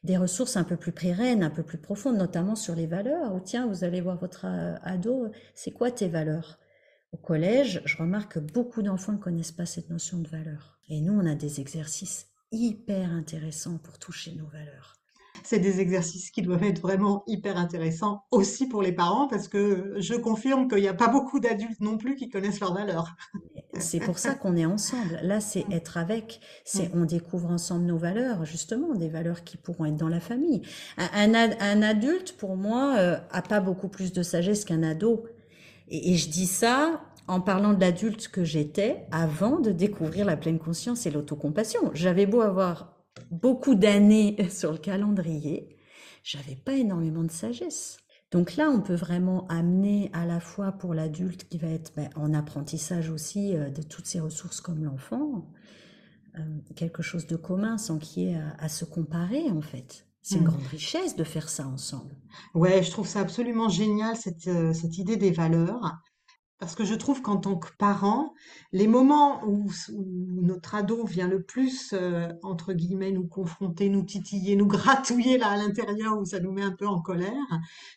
des ressources un peu plus pérennes, un peu plus profondes, notamment sur les valeurs. Ou tiens, vous allez voir votre euh, ado, c'est quoi tes valeurs? Au collège, je remarque que beaucoup d'enfants ne connaissent pas cette notion de valeur. Et nous, on a des exercices hyper intéressants pour toucher nos valeurs. C'est des exercices qui doivent être vraiment hyper intéressants aussi pour les parents parce que je confirme qu'il n'y a pas beaucoup d'adultes non plus qui connaissent leurs valeurs. C'est pour ça qu'on est ensemble. Là, c'est être avec. C'est on découvre ensemble nos valeurs, justement, des valeurs qui pourront être dans la famille. Un, un, adulte, pour moi, euh, a pas beaucoup plus de sagesse qu'un ado. Et, je dis ça en parlant de l'adulte que j'étais avant de découvrir la pleine conscience et l'autocompassion. J'avais beau avoir beaucoup d'années sur le calendrier, j'avais pas énormément de sagesse. Donc là, on peut vraiment amener à la fois pour l'adulte qui va être ben, en apprentissage aussi euh, de toutes ses ressources comme l'enfant, euh, quelque chose de commun sans qu'il y ait à se comparer en fait. C'est une mmh. grande richesse de faire ça ensemble. Ouais, je trouve ça absolument génial, cette, euh, cette idée des valeurs. Parce que je trouve qu'en tant que parent, les moments où, notre ado vient le plus, euh, entre guillemets, nous confronter, nous titiller, nous gratouiller là à l'intérieur, où ça nous met un peu en colère,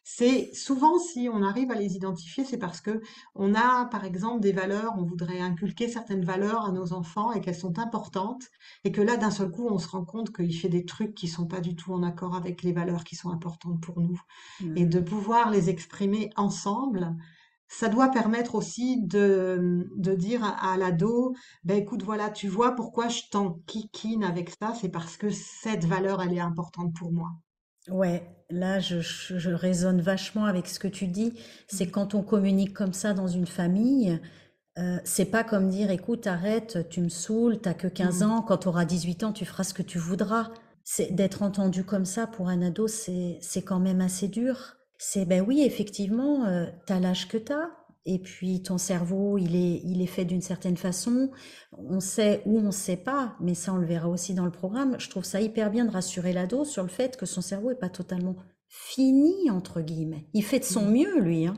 c'est souvent si on arrive à les identifier, c'est parce que on a, par exemple, des valeurs, on voudrait inculquer certaines valeurs à nos enfants et qu'elles sont importantes, et que là, d'un seul coup, on se rend compte qu'il fait des trucs qui sont pas du tout en accord avec les valeurs qui sont importantes pour nous. Et de mmh. pouvoir les exprimer ensemble, ça doit permettre aussi de, de dire à, l'ado, ben écoute, voilà, tu vois pourquoi je t'enquiquine avec ça, c'est parce que cette valeur, elle est importante pour moi. Ouais, là, je, je, résonne vachement avec ce que tu dis. C'est mmh. quand on communique comme ça dans une famille, euh, c'est pas comme dire, écoute, arrête, tu me saoules, t'as que 15 mmh. ans, quand tu auras 18 ans, tu feras ce que tu voudras. C'est d'être entendu comme ça pour un ado, c'est quand même assez dur. C'est ben oui, effectivement, euh, tu as l'âge que tu as, et puis ton cerveau, il est, il est fait d'une certaine façon. On sait ou on ne sait pas, mais ça, on le verra aussi dans le programme. Je trouve ça hyper bien de rassurer l'ado sur le fait que son cerveau n'est pas totalement fini, entre guillemets. Il fait de son mmh. mieux, lui. Hein.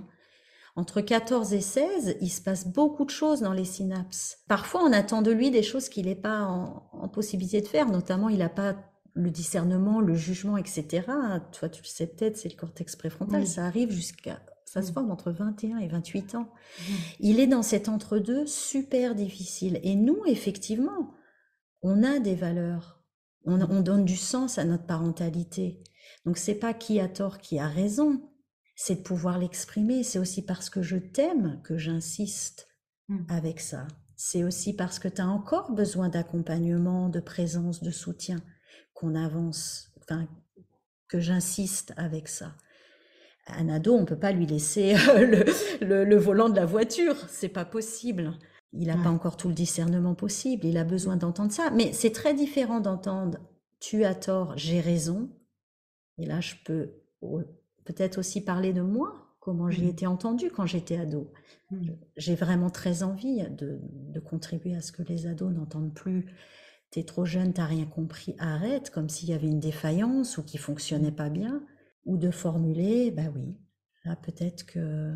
Entre 14 et 16, il se passe beaucoup de choses dans les synapses. Parfois, on attend de lui des choses qu'il n'est pas en, possibilité de faire, notamment il n'a pas le discernement, le jugement, etc. Toi, tu le sais peut-être, c'est le cortex préfrontal, ça arrive jusqu'à... Ça se forme entre 21 et 28 ans. Il est dans cet entre-deux super difficile. Et nous, effectivement, on a des valeurs. On, on donne du sens à notre parentalité. Donc, c'est pas qui a tort, qui a raison c'est de pouvoir l'exprimer. C'est aussi parce que je t'aime que j'insiste mmh. avec ça. C'est aussi parce que tu as encore besoin d'accompagnement, de présence, de soutien qu'on avance, enfin, que j'insiste avec ça. Un ado, on peut pas lui laisser le, volant de la voiture, c'est pas possible. Il n'a pas encore tout le discernement possible, il a besoin d'entendre ça. Mais c'est très différent d'entendre tu as tort, j'ai raison. Et là, je peux peut-être aussi parler de moi, comment j'ai mmh. été entendue quand j'étais ado. Mmh. J'ai vraiment très envie de, contribuer à ce que les ados n'entendent plus t'es trop jeune, t'as rien compris, arrête, comme s'il y avait une défaillance ou qui fonctionnait pas bien, ou de formuler, bah oui, là peut-être que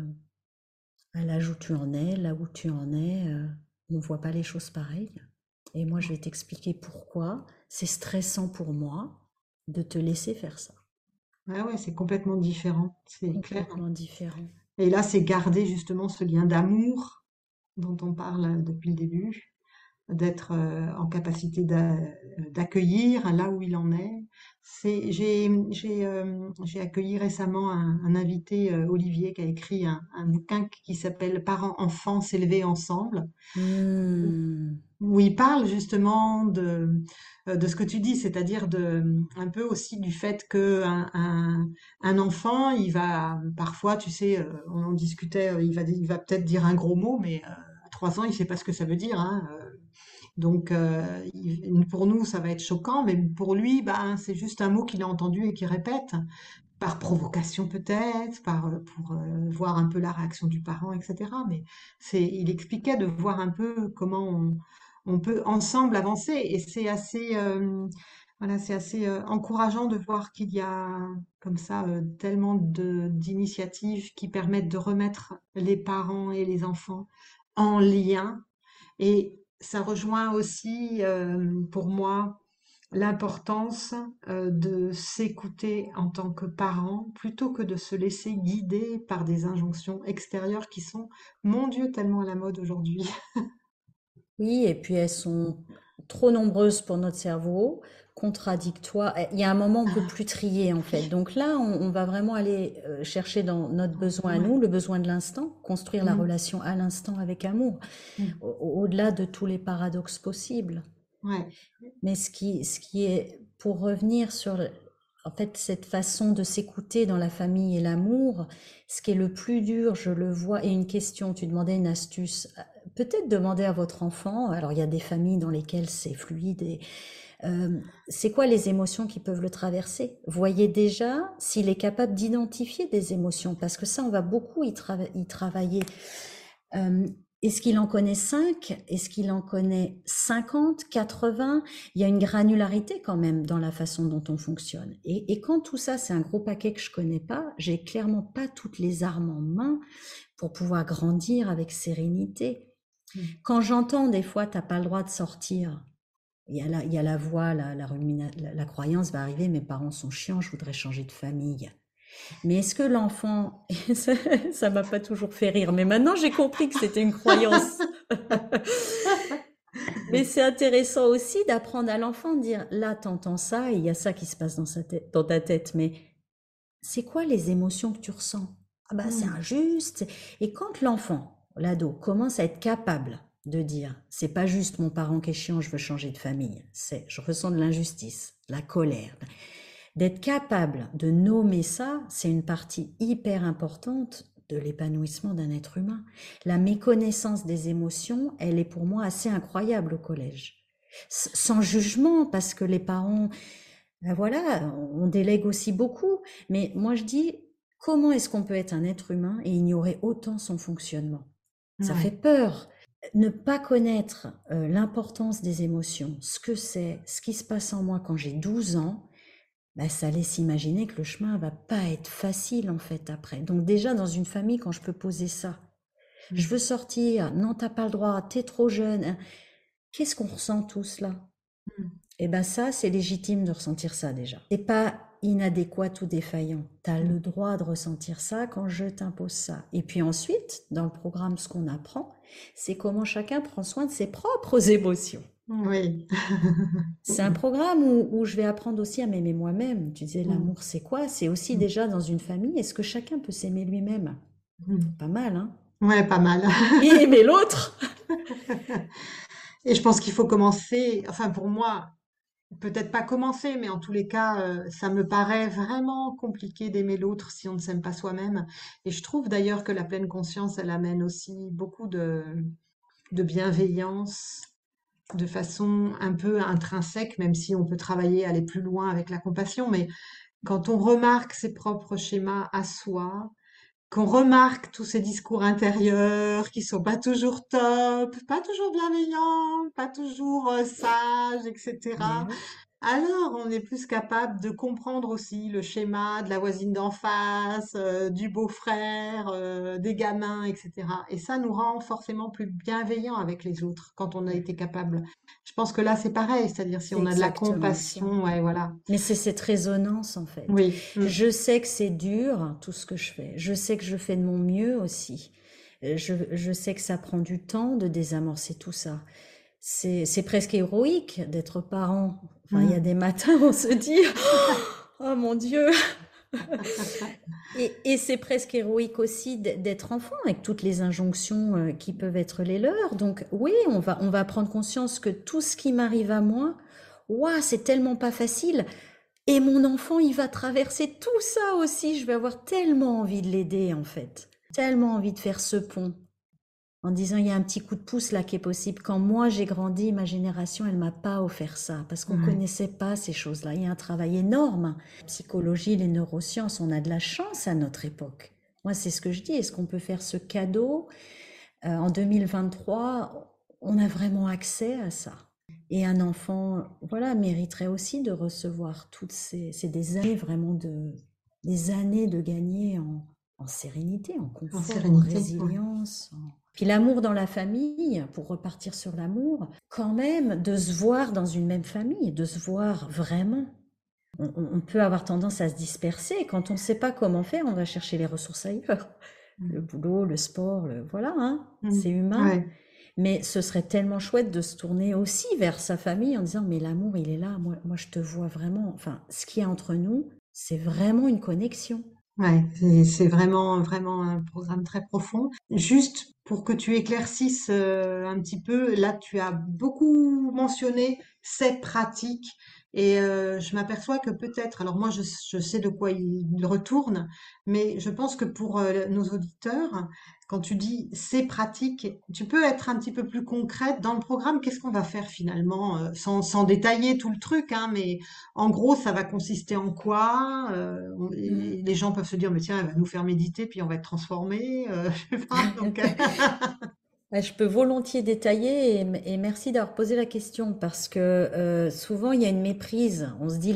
à l'âge où tu en es, là où tu en es, euh, on ne voit pas les choses pareilles. Et moi, je vais t'expliquer pourquoi c'est stressant pour moi de te laisser faire ça. Ah ouais, c'est complètement différent, c'est clair. Complètement différent. Et là, c'est garder justement ce lien d'amour dont on parle depuis le début, d'être euh, en capacité d'accueillir là où il en est. C'est, j'ai, j'ai, euh, j'ai accueilli récemment un, invité, Olivier, qui a écrit un, bouquin qui s'appelle Parents-enfants s'élever ensemble. Mmh où il parle justement de, euh, de ce que tu dis, c'est-à-dire de un peu aussi du fait que un, un, enfant, il va parfois, tu sais, euh, on en discutait, euh, il va il va peut-être dire un gros mot, mais à trois ans, il sait pas ce que ça veut dire. Hein, donc pour nous, ça va être choquant, mais pour lui, ben, c'est juste un mot qu'il a entendu et qu'il répète par provocation peut-être, par pour voir un peu la réaction du parent, etc. Mais c'est, il expliquait de voir un peu comment on, peut ensemble avancer. Et c'est assez, euh, voilà, c'est assez euh, encourageant de voir qu'il y a comme ça euh, tellement d'initiatives qui permettent de remettre les parents et les enfants en lien. Et ça rejoint aussi pour moi l'importance de s'écouter en tant que parent plutôt que de se laisser guider par des injonctions extérieures qui sont, mon Dieu, tellement à la mode aujourd'hui. Oui, et puis elles sont trop nombreuses pour notre cerveau, contradictoires. Il y a un moment, on ne peut plus trier, en fait. Donc là, on, va vraiment aller euh, chercher dans notre besoin à nous, le besoin de l'instant, construire la mmh. relation à l'instant avec amour, mmh. au-delà de tous les paradoxes possibles. Ouais. Mais ce qui, ce qui est, pour revenir sur en fait, cette façon de s'écouter dans la famille et l'amour, ce qui est le plus dur, je le vois, et une question, tu demandais une astuce peut-être demander à votre enfant, alors il y a des familles dans lesquelles c'est fluide, et, euh, c'est quoi les émotions qui peuvent le traverser? Voyez déjà s'il est capable d'identifier des émotions, parce que ça, on va beaucoup y, travailler. Euh, est-ce qu'il en connaît 5 Est-ce qu'il en connaît 50, 80 Il y a une granularité quand même dans la façon dont on fonctionne. Et, et quand tout ça, c'est un gros paquet que je connais pas, j'ai clairement pas toutes les armes en main pour pouvoir grandir avec sérénité. Mmh. Quand j'entends des fois, tu n'as pas le droit de sortir, il y a la, il y a la voix, la, la, la, croyance va arriver, mes parents sont chiants, je voudrais changer de famille. Mais est-ce que l'enfant, ça m'a pas toujours fait rire, mais maintenant j'ai compris que c'était une croyance. mais c'est intéressant aussi d'apprendre à l'enfant de dire, là, t'entends ça, et il y a ça qui se passe dans, sa tête, dans ta tête, mais c'est quoi les émotions que tu ressens? Ah bah c'est mmh. injuste. Et quand l'enfant, l'ado commence à être capable de dire c'est pas juste mon parent qui est chiant, je veux changer de famille, c'est je ressens de l'injustice, la colère. D'être capable de nommer ça, c'est une partie hyper importante de l'épanouissement d'un être humain. La méconnaissance des émotions, elle est pour moi assez incroyable au collège. Sans jugement, parce que les parents, ben voilà, on délègue aussi beaucoup. Mais moi je dis, comment est-ce qu'on peut être un être humain et ignorer autant son fonctionnement? Ça fait peur. Ne pas connaître euh, l'importance des émotions, ce que c'est, ce qui se passe en moi quand j'ai 12 ans, bah, ça laisse imaginer que le chemin va pas être facile en fait après. Donc déjà dans une famille, quand je peux poser ça, je veux sortir, non t'as pas le droit, t'es trop jeune. Hein. Qu'est-ce qu'on ressent tous là? Mmh. Et eh ben ça, c'est légitime de ressentir ça déjà. C'est pas inadéquat ou défaillant. Tu as le mmh. droit de ressentir ça quand je t'impose ça. Et puis ensuite, dans le programme, ce qu'on apprend, c'est comment chacun prend soin de ses propres émotions. Oui. c'est un programme où, je vais apprendre aussi à m'aimer moi-même. Tu disais, mmh. l'amour, c'est quoi? C'est aussi mmh. déjà dans une famille, est-ce que chacun peut s'aimer lui-même? Pas mal, hein? Ouais, pas mal. Et aimer l'autre Et je pense qu'il faut commencer, enfin pour moi, peut-être pas commencer, mais en tous les cas, euh, ça me paraît vraiment compliqué d'aimer l'autre si on ne s'aime pas soi-même. Et je trouve d'ailleurs que la pleine conscience, elle amène aussi beaucoup de, de bienveillance, de façon un peu intrinsèque, même si on peut travailler, aller plus loin avec la compassion. Mais quand on remarque ses propres schémas à soi, qu'on remarque tous ces discours intérieurs qui sont pas toujours top, pas toujours bienveillants, pas toujours euh, sages, etc alors on est plus capable de comprendre aussi le schéma de la voisine d'en face, euh, du beau-frère, euh, des gamins, etc. Et ça nous rend forcément plus bienveillants avec les autres quand on a été capable. Je pense que là c'est pareil, c'est-à-dire si on a de la compassion, ouais, voilà. Mais c'est cette résonance en fait. Oui. Mm. Je sais que c'est dur tout ce que je fais. Je sais que je fais de mon mieux aussi. Euh, je, je sais que ça prend du temps de désamorcer tout ça c'est presque héroïque d'être parent. Enfin, il y a mmh. des matins où on se dit Oh mon Dieu Et, et c'est presque héroïque aussi d'être enfant avec toutes les injonctions euh, qui peuvent être les leurs. Donc, oui, on va, on va prendre conscience que tout ce qui m'arrive à moi, waouh, c'est tellement pas facile. Et mon enfant, il va traverser tout ça aussi. Je vais avoir tellement envie de l'aider, en fait. Tellement envie de faire ce pont en disant il y a un petit coup de pouce là qui est possible. Quand moi j'ai grandi, ma génération, elle m'a pas offert ça parce qu'on ne connaissait pas ces choses-là. Il y a un travail énorme. Psychologie, les neurosciences, on a de la chance à notre époque. Moi, c'est ce que je dis. Est-ce qu'on peut faire ce cadeau euh, en 2023 On a vraiment accès à ça. Et un enfant, voilà, mériterait aussi de recevoir toutes ces, c'est des années vraiment de, des années de gagner en, sérénité, en confort, en, résilience. Puis l'amour dans la famille, pour repartir sur l'amour, quand même de se voir dans une même famille, de se voir vraiment. On, peut avoir tendance à se disperser. Quand on ne sait pas comment faire, on va chercher les ressources ailleurs. Mm. Le boulot, le sport, le... voilà, hein, mm. c'est humain. Mais ce serait tellement chouette de se tourner aussi vers sa famille en disant, mais l'amour, il est là, moi, moi je te vois vraiment. Enfin, ce qu'il y a entre nous, c'est vraiment une connexion. Ouais, c'est vraiment, vraiment un programme très profond. Juste pour que tu éclaircisses euh, un petit peu, là, tu as beaucoup mentionné ces pratiques et euh, je m'aperçois que peut-être, alors moi je, je, sais de quoi il retourne, mais je pense que pour euh, nos auditeurs, quand tu dis c'est pratique, tu peux être un petit peu plus concrète dans le programme. Qu'est-ce qu'on va faire finalement, euh, sans, sans, détailler tout le truc, hein, mais en gros, ça va consister en quoi mmh. Les gens peuvent se dire, mais tiens, elle va nous faire méditer, puis on va être transformé. Je sais pas, donc... Je peux volontiers détailler et, merci d'avoir posé la question parce que euh, souvent il y a une méprise. On se dit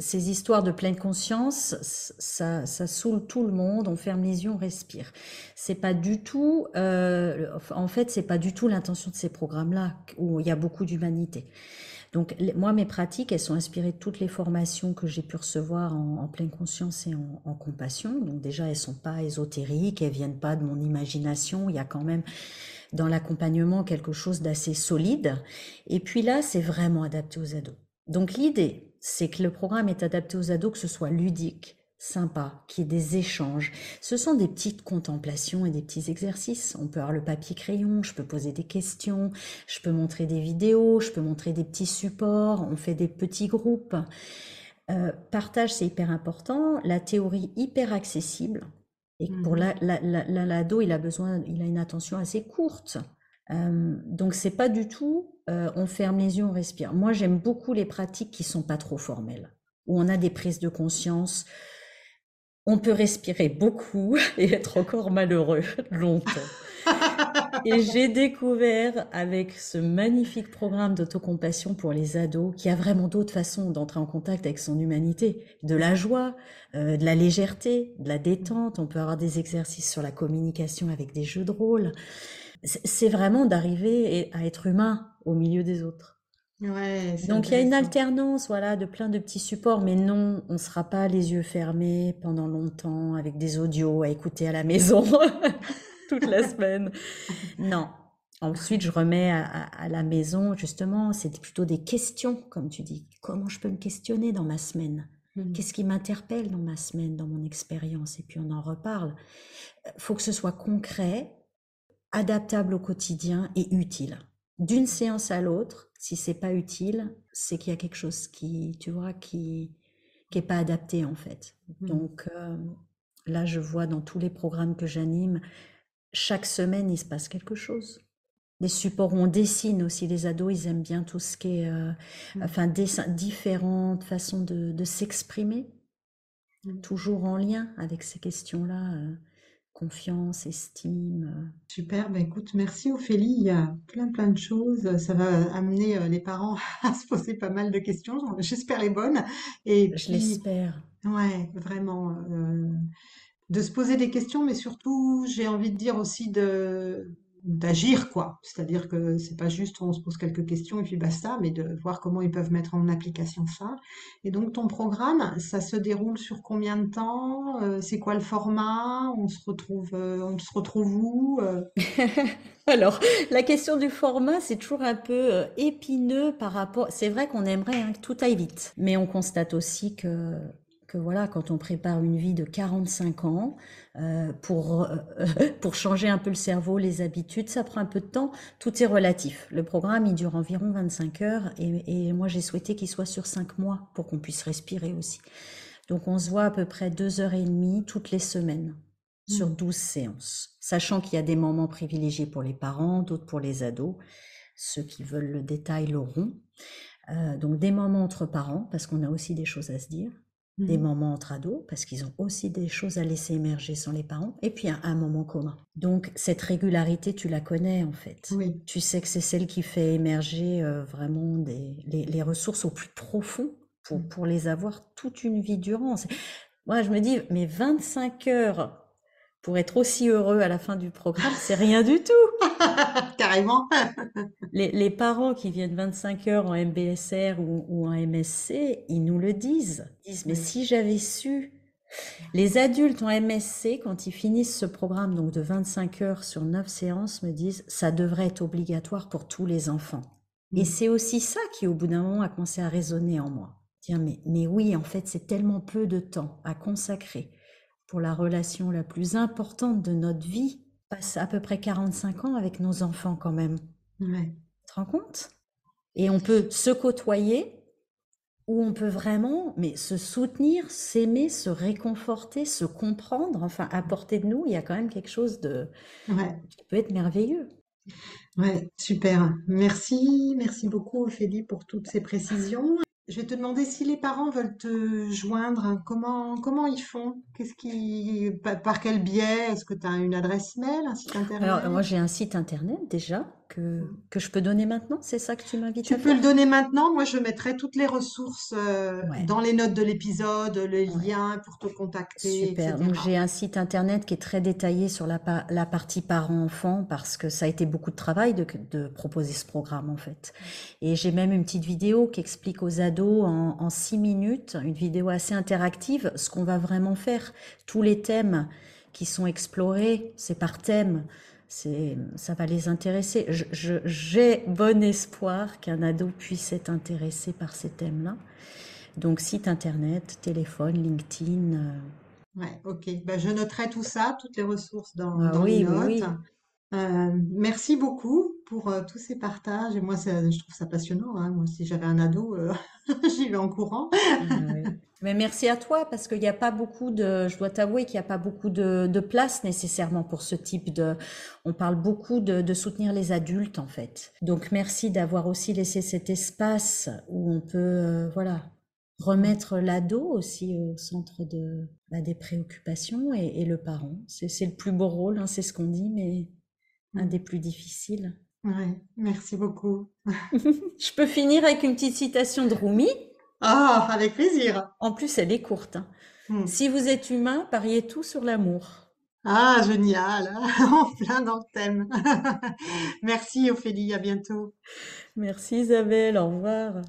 ces histoires de pleine conscience, ça, saoule tout le monde. On ferme les yeux, on respire. C'est pas du tout. Euh, en fait, c'est pas du tout l'intention de ces programmes-là où il y a beaucoup d'humanité. Donc moi, mes pratiques, elles sont inspirées de toutes les formations que j'ai pu recevoir en, pleine conscience et en, en, compassion. Donc déjà, elles sont pas ésotériques, elles viennent pas de mon imagination. Il y a quand même dans l'accompagnement quelque chose d'assez solide. Et puis là, c'est vraiment adapté aux ados. Donc l'idée, c'est que le programme est adapté aux ados, que ce soit ludique, sympa, qu'il y ait des échanges. Ce sont des petites contemplations et des petits exercices. On peut avoir le papier crayon, je peux poser des questions, je peux montrer des vidéos, je peux montrer des petits supports, on fait des petits groupes. Euh, partage, c'est hyper important. La théorie hyper accessible. Et pour mmh. l'ado, il a besoin, il a une attention assez courte. Euh, donc c'est pas du tout, euh, on ferme les yeux, on respire. Moi, j'aime beaucoup les pratiques qui sont pas trop formelles, où on a des prises de conscience. On peut respirer beaucoup et être encore malheureux longtemps. Et j'ai découvert avec ce magnifique programme d'autocompassion pour les ados, qui a vraiment d'autres façons d'entrer en contact avec son humanité, de la joie, euh, de la légèreté, de la détente. On peut avoir des exercices sur la communication avec des jeux de rôle. C'est vraiment d'arriver à être humain au milieu des autres. Ouais, Donc il y a une alternance, voilà, de plein de petits supports, mais non, on ne sera pas les yeux fermés pendant longtemps avec des audios à écouter à la maison toute la semaine. Non. Ensuite, je remets à, à- à la maison, justement, c'est plutôt des questions, comme tu dis. Comment je peux me questionner dans ma semaine? Mhm. Qu'est-ce qui m'interpelle dans ma semaine, dans mon expérience? Et puis on en reparle. Euh, Faut que ce soit concret, adaptable au quotidien et utile. D'une séance à l'autre, si c'est pas utile, c'est qu'il y a quelque chose qui, tu vois, qui qui est pas adapté en fait. Mhm. Donc euh, là, je vois dans tous les programmes que j'anime, chaque semaine, il se passe quelque chose. Des supports on dessine aussi, les ados, ils aiment bien tout ce qui est, euh, Mhm. enfin, dessin, différentes façons de, de s'exprimer, Mhm. toujours en lien avec ces questions-là, euh, confiance, estime. Super, ben écoute, merci Ophélie. Il y a plein plein de choses. Ça va amener euh, les parents à se poser pas mal de questions. J'espère les bonnes. Et Je l'espère. ouais, vraiment, euh, de se poser des questions, mais surtout, j'ai envie de dire aussi de d'agir, quoi. C'est-à-dire que c'est pas juste on se pose quelques questions et puis basta, mais de voir comment ils peuvent mettre en application ça. Et donc ton programme, ça se déroule sur combien de temps? Euh, c'est quoi le format? On se retrouve, euh, on se retrouve où? Euh, Alors, la question du format, c'est toujours un peu épineux par rapport. C'est vrai qu'on aimerait hein, que tout aille vite, mais on constate aussi que que voilà, quand on prépare une vie de 45 ans euh, pour euh, pour changer un peu le cerveau, les habitudes, ça prend un peu de temps. Tout est relatif. Le programme, il dure environ 25 heures et, et moi j'ai souhaité qu'il soit sur 5 mois pour qu'on puisse respirer aussi. Donc on se voit à peu près deux heures et demie toutes les semaines sur hmm. 12 séances, sachant qu'il y a des moments privilégiés pour les parents, d'autres pour les ados. Ceux qui veulent le détail l'auront. Euh, donc des moments entre parents, parce qu'on a aussi des choses à se dire. Des Mhm. moments entre ados, parce qu'ils ont aussi des choses à laisser émerger sans les parents. Et puis un, un moment commun. Donc cette régularité, tu la connais en fait. Oui, Tu sais que c'est celle qui fait émerger euh, vraiment des, les, les ressources au plus profond pour, Mm. pour les avoir toute une vie durant. Moi, je me dis, mais 25 heures pour être aussi heureux à la fin du programme, c'est rien du tout. carrément. Les, les parents qui viennent 25 heures en MBSR ou, ou en MSC, ils nous le disent. Ils disent, mais si j'avais su. Les adultes en MSC, quand ils finissent ce programme donc de 25 heures sur 9 séances, me disent, ça devrait être obligatoire pour tous les enfants. Et Mm. c'est aussi ça qui, au bout d'un moment, a commencé à résonner en moi. Dire, mais, mais oui, en fait, c'est tellement peu de temps à consacrer pour la relation la plus importante de notre vie. Passe à peu près 45 ans avec nos enfants quand même. Ouais. Tu te rends compte? Et on peut se côtoyer ou on peut vraiment mais se soutenir, s'aimer, se réconforter, se comprendre, enfin à portée de nous, il y a quand même quelque chose de Ouais. qui peut être merveilleux. Ouais, super. Merci, merci beaucoup Ophélie pour toutes ces précisions. Je vais te demander si les parents veulent te joindre, comment comment ils font? Qu'est-ce qui par, quel biais? Est-ce que tu as une adresse mail, un site Alors moi internet? j'ai un site internet déjà que, que je peux donner maintenant, c'est ça que tu m'invites Tu à peux le donner maintenant. Moi, je mettrai toutes les ressources euh, Ouais, dans les notes de l'épisode, les ouais. liens pour te contacter, Super. Donc j'ai un site internet qui est très détaillé sur la, pa- la partie parents-enfants parce que ça a été beaucoup de travail de, de proposer ce programme en fait. Et j'ai même une petite vidéo qui explique aux ados en, en six minutes, une vidéo assez interactive, ce qu'on va vraiment faire. Tous les thèmes qui sont explorés, c'est par thème. C'est, ça va les intéresser. Je- je- j'ai bon espoir qu'un ado puisse être intéressé par ces thèmes-là. Donc site internet, téléphone, LinkedIn. euh, Ouais, ok. Ben, je noterai tout ça, toutes les ressources dans, Ah dans oui, notes. oui. Euh, merci beaucoup pour euh, tous ces partages. Et moi, ça- je trouve ça passionnant, hein. Moi, si j'avais un ado, euh, j'y vais en courant. Oui. Mais merci à toi parce qu'il n'y a pas beaucoup de, je dois t'avouer qu'il n'y a pas beaucoup de, de place nécessairement pour ce type de, on parle beaucoup de, de soutenir les adultes en fait. Donc merci d'avoir aussi laissé cet espace où on peut, euh, voilà, remettre l'ado aussi au centre de, bah, des préoccupations et, et le parent. C'est, c'est le plus beau rôle, hein, c'est ce qu'on dit, mais un Mm. des plus difficiles. Ouais, merci beaucoup. Je peux finir avec une petite citation de Rumi. Ah, avec plaisir. En plus, elle est courte. hein. Mm. Si vous êtes humain, pariez tout sur l'amour. Ah, génial. En plein dans le thème. Merci Ophélie, à bientôt. Merci Isabelle, au revoir.